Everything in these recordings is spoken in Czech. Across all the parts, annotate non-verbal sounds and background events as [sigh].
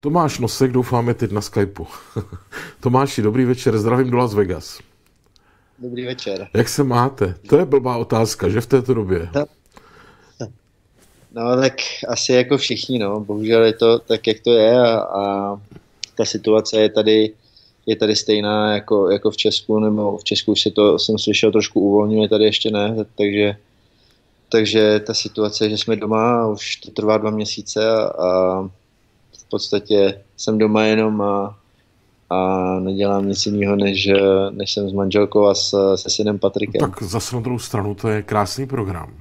Tomáš Nosek, doufáme teď na Skypeu. [laughs] Tomáši, dobrý večer, zdravím do Las Vegas. Dobrý večer. Jak se máte? To je blbá otázka, že v této době? No, no tak asi jako všichni, no. Bohužel je to tak, jak to je a, a ta situace je tady, je tady stejná jako, jako v Česku, nebo v Česku už se to, jsem slyšel, trošku uvolňuje, tady ještě ne, takže, takže ta situace, že jsme doma, už to trvá dva měsíce a, a v podstatě jsem doma jenom a, a nedělám nic jiného, než, než jsem s manželkou a s, se synem Patrikem. Tak zase na druhou stranu to je krásný program.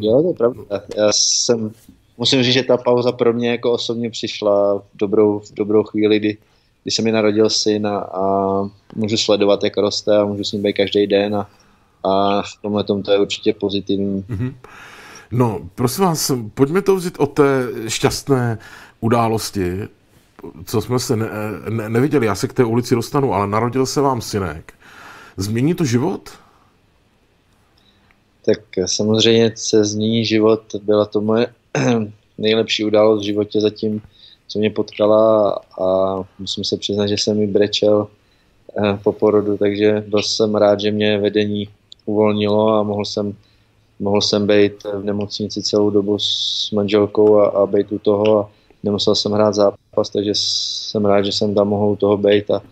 Jo, to je pravda. Já jsem, musím říct, že ta pauza pro mě jako osobně přišla v dobrou, v dobrou chvíli, kdy, kdy se mi narodil syn a, a můžu sledovat, jak roste a můžu s ním být každý den a, a v tomhle tom to je určitě pozitivní. Mm-hmm. No, prosím vás, pojďme to vzít o té šťastné události, co jsme se ne, ne, neviděli. Já se k té ulici dostanu, ale narodil se vám synek. Změní to život? Tak samozřejmě se změní život. Byla to moje [clears throat] nejlepší událost v životě zatím, co mě potkala a musím se přiznat, že jsem mi brečel eh, po porodu, takže byl jsem rád, že mě vedení uvolnilo a mohl jsem, mohl jsem být v nemocnici celou dobu s manželkou a, a být u toho a nemusel jsem hrát zápas, takže jsem rád, že jsem tam mohl u toho být a,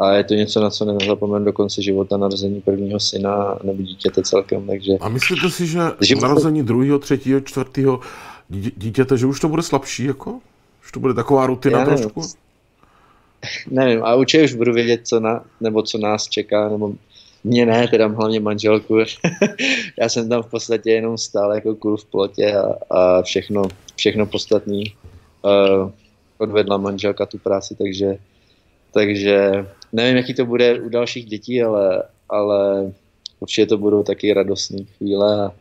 a je to něco, na co nezapomenu do konce života, narození prvního syna nebo dítěte celkem. Takže... A myslíte si, že život... narození druhého, třetího, čtvrtého dítěte, že už to bude slabší, jako? Už to bude taková rutina Já trošku? Nevím, [laughs] a určitě už budu vědět, co, na, nebo co nás čeká, nebo mě ne, teda hlavně manželku. [laughs] Já jsem tam v podstatě jenom stál jako kůl v plotě a, a všechno, všechno podstatný uh, odvedla manželka tu práci, takže, takže nevím, jaký to bude u dalších dětí, ale, ale určitě to budou taky radostné chvíle a,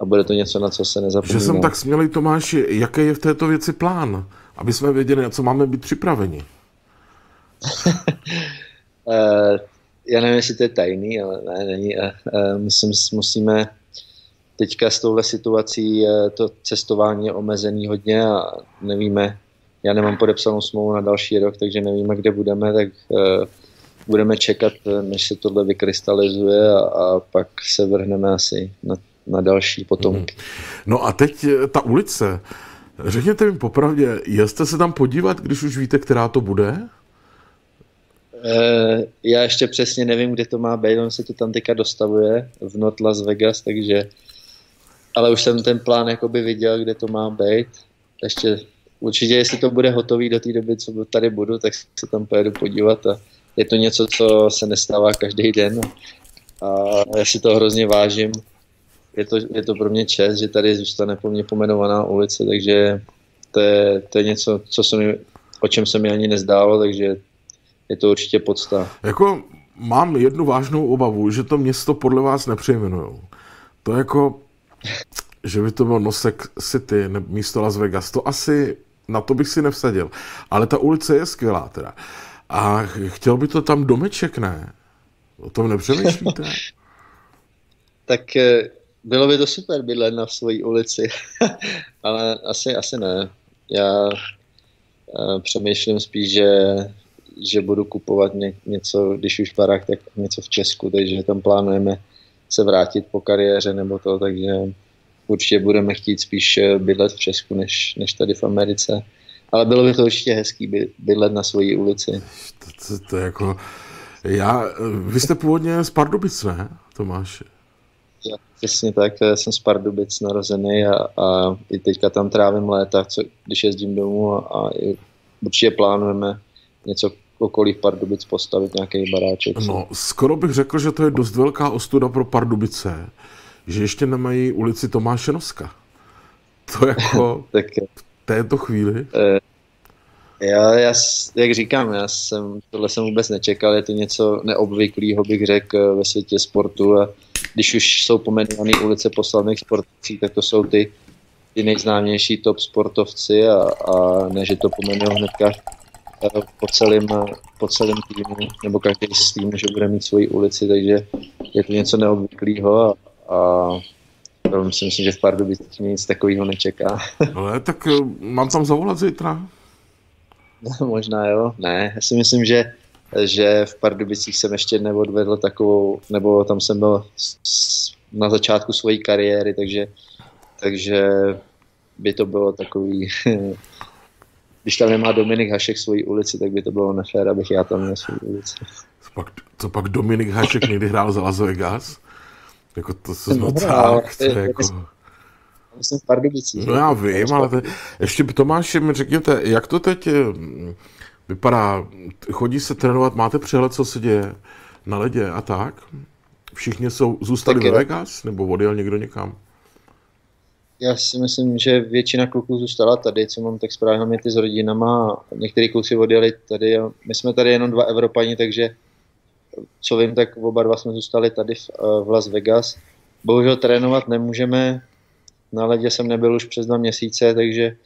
a bude to něco, na co se nezapomíná. Že jsem tak smělý, Tomáši, jaký je v této věci plán? Aby jsme věděli, na co máme být připraveni. [laughs] já nevím, jestli to je tajný, ale ne, není. Uh, myslím, musíme teďka s touhle situací to cestování je omezený hodně a nevíme, já nemám podepsanou smlouvu na další rok, takže nevíme, kde budeme, tak budeme čekat, než se tohle vykrystalizuje a, a pak se vrhneme asi na, na další potomky. Mm. No a teď eh, ta ulice, řekněte mi popravdě, jste se tam podívat, když už víte, která to bude? Uh, já ještě přesně nevím, kde to má být, on se to tam teďka dostavuje v Not Las Vegas, takže ale už jsem ten plán jakoby viděl, kde to má být. Ještě určitě, jestli to bude hotový do té doby, co tady budu, tak se tam pojedu podívat a je to něco, co se nestává každý den a já si to hrozně vážím. Je to, je to pro mě čest, že tady zůstane po mně pomenovaná ulice, takže to je, to je něco, co se mi, o čem se mi ani nezdálo, takže je to určitě podsta. Jako mám jednu vážnou obavu, že to město podle vás nepřejmenujou. To jako že by to bylo Nosek City místo Las Vegas, to asi, na to bych si nevsadil. Ale ta ulice je skvělá teda. A chtěl by to tam domeček, ne? O tom nepřemýšlíte? [laughs] tak eh, bylo by to super bydlet na své ulici, [laughs] ale asi, asi ne. Já uh, přemýšlím spíš, že, že budu kupovat ně, něco, když už barák, tak něco v Česku, takže tam plánujeme se vrátit po kariéře nebo to, takže určitě budeme chtít spíš eh, bydlet v Česku, než, než tady v Americe. Ale bylo by to určitě hezký bydlet na svojí ulici. To, to, to jako... Já, vy jste původně z Pardubic, ne, Tomáš? Já, přesně tak, já jsem z Pardubic narozený a, a i teďka tam trávím léta, co, když jezdím domů a, a určitě plánujeme něco okolí Pardubic postavit nějaký baráček. No, skoro bych řekl, že to je dost velká ostuda pro Pardubice, že ještě nemají ulici Tomáše Noska. To [laughs] jako tak, v této chvíli. Eh, já, já, jak říkám, já jsem, tohle jsem vůbec nečekal, je to něco neobvyklého, bych řekl, ve světě sportu a když už jsou pomenované ulice po slavných sportovcích, tak to jsou ty, ty nejznámější top sportovci a, a ne, že to pomenují hnedka eh, po celém, po celém týmu, nebo každý z týmu, že bude mít svoji ulici, takže je to něco neobvyklého a, a myslím si, že v Pardubicích nic takového nečeká. Ale [laughs] tak eh, mám tam zavolat zítra. [laughs] možná jo, ne. Já si myslím, že, že v Pardubicích jsem ještě neodvedl takovou, nebo tam jsem byl na začátku své kariéry, takže, takže by to bylo takový, [laughs] když tam nemá Dominik Hašek svoji ulici, tak by to bylo nefér, abych já tam měl svou ulici. Co pak, co pak Dominik Hašek někdy hrál za Las Vegas? Jako to se no, tak, to je jako... Myslím v Pardubicích. No já vím, ale to, ještě Tomáši mi řekněte, jak to teď eh, vypadá? Chodí se trénovat, máte přehled, co se děje na ledě a tak? Všichni jsou, zůstali ve Vegas, nebo odjel někdo někam? Já si myslím, že většina kluků zůstala tady, co mám tak správně ty s rodinama. Některý kluci odjeli tady. My jsme tady jenom dva Evropani, takže co vím, tak oba dva jsme zůstali tady v, v Las Vegas. Bohužel trénovat nemůžeme. Na ledě jsem nebyl už přes dva měsíce, takže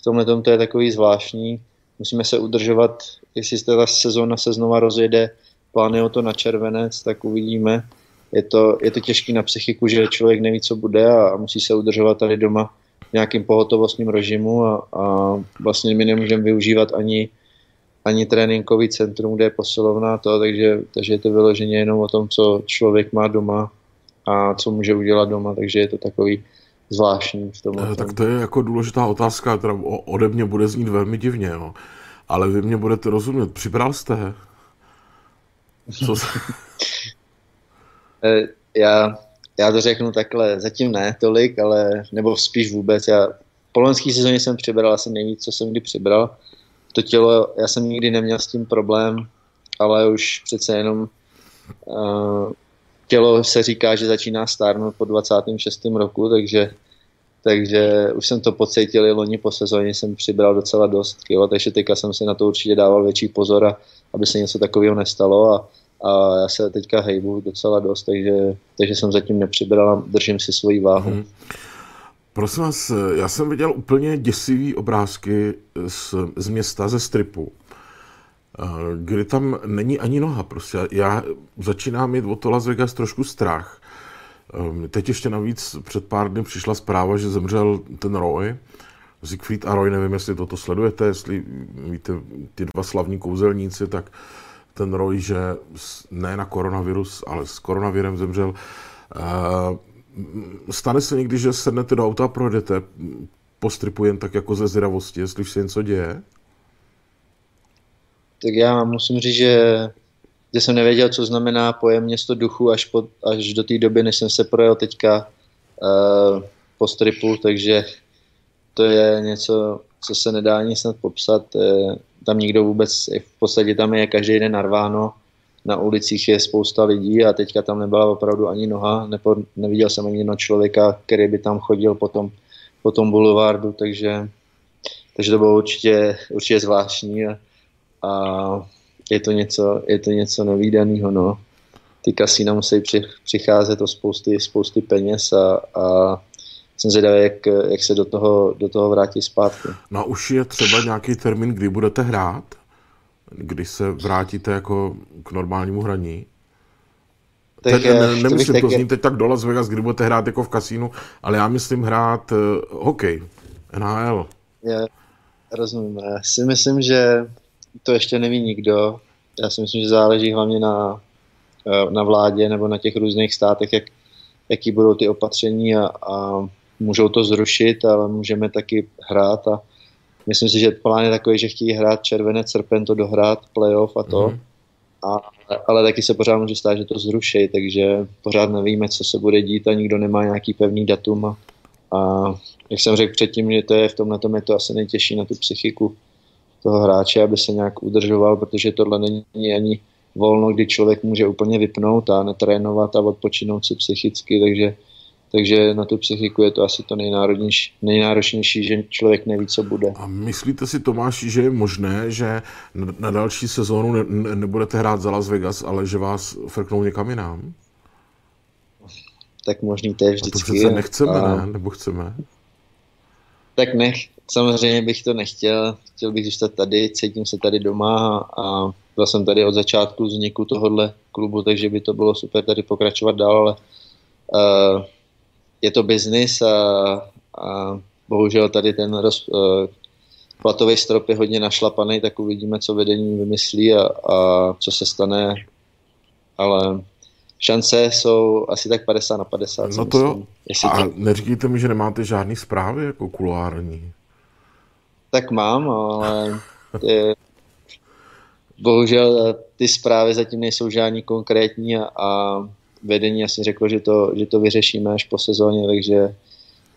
v tomhle to je takový zvláštní. Musíme se udržovat, jestli ta sezóna se znova rozjede, plánuje to na červenec, tak uvidíme je to, je to těžký na psychiku, že člověk neví, co bude a, a musí se udržovat tady doma v nějakým pohotovostním režimu a, a vlastně my nemůžeme využívat ani, ani tréninkový centrum, kde je posilovna to, takže, takže je to vyloženě jenom o tom, co člověk má doma a co může udělat doma, takže je to takový zvláštní v tom. Eh, tak to je jako důležitá otázka, která ode mě bude znít velmi divně, jo. ale vy mě budete rozumět. Přibral jste? Co se... [laughs] Eh, já, já to řeknu takhle, zatím ne tolik, ale nebo spíš vůbec. Já po loňský sezóně jsem přibral asi nejvíc, co jsem kdy přibral. To tělo, já jsem nikdy neměl s tím problém, ale už přece jenom uh, tělo se říká, že začíná stárnout po 26. roku, takže takže už jsem to pocítil i loni po sezóně, jsem přibral docela dost kilo, takže teďka jsem si na to určitě dával větší pozor, aby se něco takového nestalo a a já se teďka hejbu docela dost, takže, takže jsem zatím nepřibral držím si svoji váhu. Hmm. Prosím vás, já jsem viděl úplně děsivý obrázky z, z města, ze stripu, eh, kdy tam není ani noha. Prostě já začínám mít o to Las Vegas trošku strach. Ehm, teď ještě navíc před pár dny přišla zpráva, že zemřel ten Roy, Siegfried a Roy, nevím, jestli toto sledujete, jestli víte, ty dva slavní kouzelníci, tak ten Roy, že ne na koronavirus, ale s koronavirem zemřel. Eh, stane se někdy, že sednete do auta a projdete po stripu jen tak jako ze zdravosti, jestli se něco děje? Tak já musím říct, že, že jsem nevěděl, co znamená pojem město duchu až, po, až do té doby, než jsem se projel teďka uh, po stripu, takže to je něco, co se nedá ani snad popsat. Tam nikdo vůbec, v podstatě tam je každý den narváno, na ulicích je spousta lidí a teďka tam nebyla opravdu ani noha, nepo, neviděl jsem ani jednoho člověka, který by tam chodil po tom, po tom boulevardu, takže, takže to bylo určitě, určitě zvláštní a, a je to něco, je to něco nevýdaného, no. Ty kasína musí při, přicházet o spousty, spousty peněz a, a jsem zvědavý, jak, jak se do toho, do toho vrátí zpátky. No a už je třeba nějaký termín, kdy budete hrát? Kdy se vrátíte jako k normálnímu hraní? Tak, teď, ne, nemyslím, to zní teď tak do Las Vegas, kdy budete hrát jako v kasínu, ale já myslím hrát uh, hokej, NHL. Já rozumím. Já si myslím, že to ještě neví nikdo. Já si myslím, že záleží hlavně na, eh, na vládě nebo na těch různých státech, jak, jaký budou ty opatření a, a můžou to zrušit, ale můžeme taky hrát a myslím si, že plán je takový, že chtějí hrát červené srpen to dohrát, playoff a to. Mm-hmm. A, ale taky se pořád může stát, že to zruší, takže pořád nevíme, co se bude dít a nikdo nemá nějaký pevný datum. A, a jak jsem řekl předtím, že to je v tomhle tom je to asi nejtěžší na tu psychiku toho hráče, aby se nějak udržoval, protože tohle není ani volno, kdy člověk může úplně vypnout a netrénovat a odpočinout si psychicky, takže takže na tu psychiku je to asi to nejnáročnější, že člověk neví, co bude. A myslíte si, Tomáš, že je možné, že na další sezónu ne, ne, nebudete hrát za Las Vegas, ale že vás frknou někam jinam? Tak možný to je vždycky. A to přece nechceme, a... ne? Nebo chceme? Tak nech, samozřejmě bych to nechtěl. Chtěl bych zůstat tady, cítím se tady doma a byl jsem tady od začátku vzniku tohohle klubu, takže by to bylo super tady pokračovat dál, ale uh, je to biznis a, a bohužel tady ten roz, uh, platový strop je hodně našlapaný, tak uvidíme, co vedení vymyslí a, a co se stane, ale šance jsou asi tak 50 na 50. No to jo. A to... neříkejte mi, že nemáte žádný zprávy jako kulární. Tak mám, ale ty, bohužel ty zprávy zatím nejsou žádný konkrétní a, a vedení asi řeklo, že to, že to vyřešíme až po sezóně, takže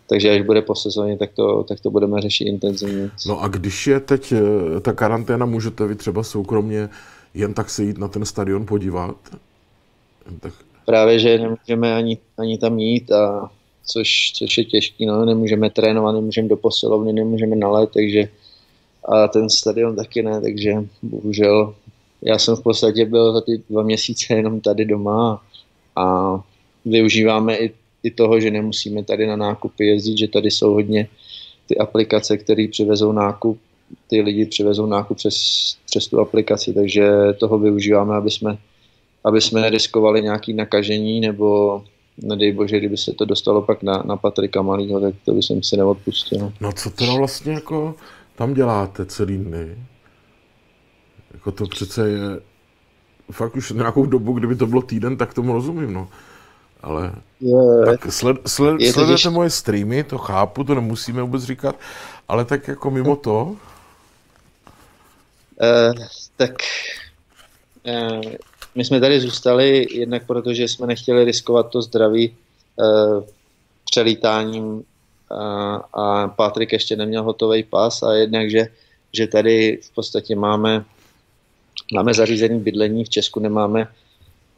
takže až bude po sezóně, tak to, tak to budeme řešit intenzivně. No a když je teď eh, ta karanténa, můžete vy třeba soukromně jen tak se jít na ten stadion podívat? Tak... Právě, že nemůžeme ani, ani tam jít, a což, což je těžký, no, nemůžeme trénovat, nemůžeme do posilovny, nemůžeme na let, takže a ten stadion taky ne, takže bohužel já jsem v podstatě byl za ty dva měsíce jenom tady doma a využíváme i i toho, že nemusíme tady na nákupy jezdit, že tady jsou hodně ty aplikace, které přivezou nákup, ty lidi přivezou nákup přes, přes tu aplikaci, takže toho využíváme, aby jsme, aby jsme neriskovali nějaké nakažení, nebo nedej bože, kdyby se to dostalo pak na, na Patrika Malýho, tak to by jsem si neodpustil. No co teda vlastně jako tam děláte celý dny? Jako to přece je fakt už nějakou dobu, kdyby to bylo týden, tak tomu rozumím, no ale je, tak sled, sled, je sledujete totiž... moje streamy, to chápu, to nemusíme vůbec říkat, ale tak jako mimo to? Uh, tak uh, my jsme tady zůstali jednak proto, že jsme nechtěli riskovat to zdraví uh, přelítáním uh, a Patrik ještě neměl hotový pas a jednak, že, že tady v podstatě máme máme zařízený bydlení, v Česku nemáme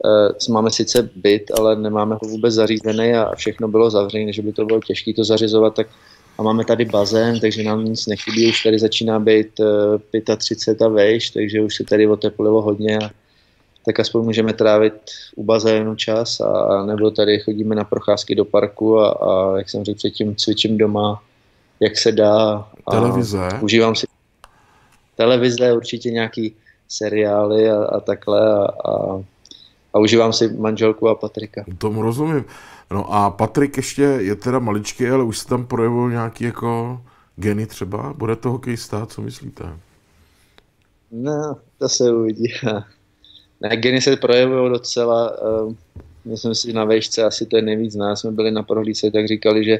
Uh, máme sice byt, ale nemáme ho vůbec zařízený a všechno bylo zavřené, že by to bylo těžké to zařizovat, tak a máme tady bazén, takže nám nic nechybí, už tady začíná být uh, 35 a vejš, takže už se tady oteplilo hodně a tak aspoň můžeme trávit u bazénu čas a nebo tady chodíme na procházky do parku a, a jak jsem řekl předtím, cvičím doma, jak se dá. A televize? Užívám si televize, určitě nějaký seriály a, a takhle a, a a užívám si manželku a Patrika. Tomu rozumím. No a Patrik ještě je teda maličký, ale už se tam projevil nějaký jako geny třeba? Bude to hokejista? Co myslíte? No, to se uvidí. [laughs] Ne, geny se projevují docela. Uh, myslím si, na vejšce asi to je nejvíc nás. Jsme byli na prohlídce, tak říkali, že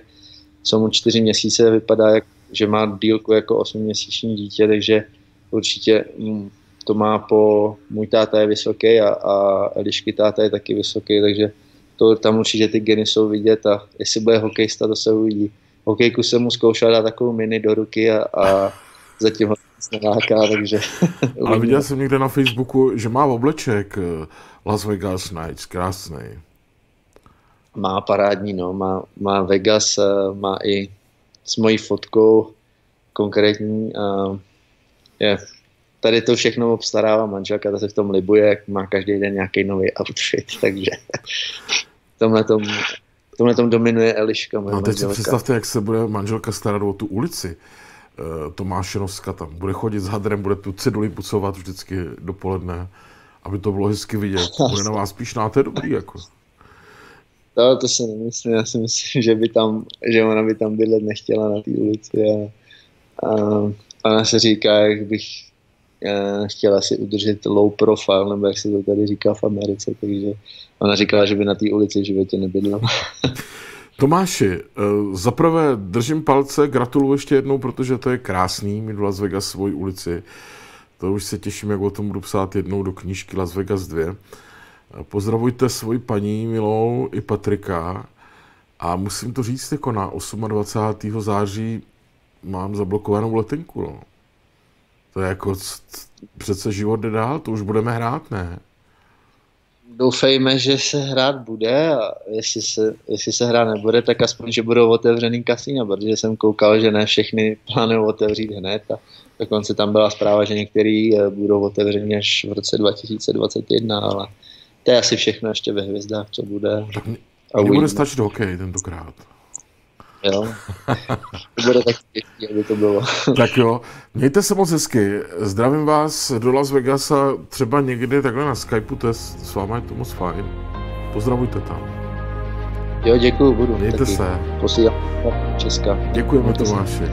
jsou mu čtyři měsíce, vypadá, jak, že má dílku jako osmiměsíční dítě, takže určitě mm, to má po, můj táta je vysoký a, a Elišky táta je taky vysoký, takže to, tam určitě ty geny jsou vidět a jestli bude hokejista, to se uvidí. Hokejku jsem mu zkoušel dát takovou mini do ruky a, a zatím ho neláká, takže... [laughs] Ale viděl jsem někde na Facebooku, že má obleček eh, Las Vegas Nights, krásný. Má parádní, no, má, má Vegas, eh, má i s mojí fotkou konkrétní, uh, je tady to všechno obstarává manželka, ta se v tom libuje, má každý den nějaký nový outfit, [laughs] takže v tomhle tom, tomhle tom dominuje Eliška. No teď si představte, jak se bude manželka starat o tu ulici. Uh, Tomášenovska tam bude chodit s hadrem, bude tu ceduli pucovat vždycky dopoledne, aby to bylo hezky vidět. [laughs] Bude na vás píšná, to je dobrý, jako. To, to si nemyslím, já si myslím, že by tam, že ona by tam bydlet nechtěla na té ulici a, a ona se říká, jak bych chtěla si udržet low profile, nebo jak se to tady říká v Americe, takže ona říkala, že by na té ulici v životě nebydlela. [laughs] Tomáši, eh, zaprvé držím palce, gratuluju ještě jednou, protože to je krásný, mít v Las Vegas svoji ulici. To už se těším, jak o tom budu psát jednou do knížky Las Vegas 2. Pozdravujte svoji paní Milou i Patrika a musím to říct, jako na 28. září mám zablokovanou letenku. No. To je jako přece život jde dál, to už budeme hrát, ne? Doufejme, že se hrát bude a jestli se, jestli se hrát nebude, tak aspoň, že budou otevřený kasína, protože jsem koukal, že ne všechny plánují otevřít hned a dokonce tam byla zpráva, že některý eh, budou otevření až v roce 2021, ale to je asi všechno ještě ve hvězdách, co bude. Tak mě bude stačit hokej tentokrát. Jo. To bude tak těžké, aby to bylo. tak jo, mějte se moc hezky. Zdravím vás do Las Vegasa, třeba někdy takhle na Skypeu, to je, s váma je to moc fajn. Pozdravujte tam. Jo, děkuji, budu. Mějte taky. se. Posílám Česka. Děkujeme Tomáši.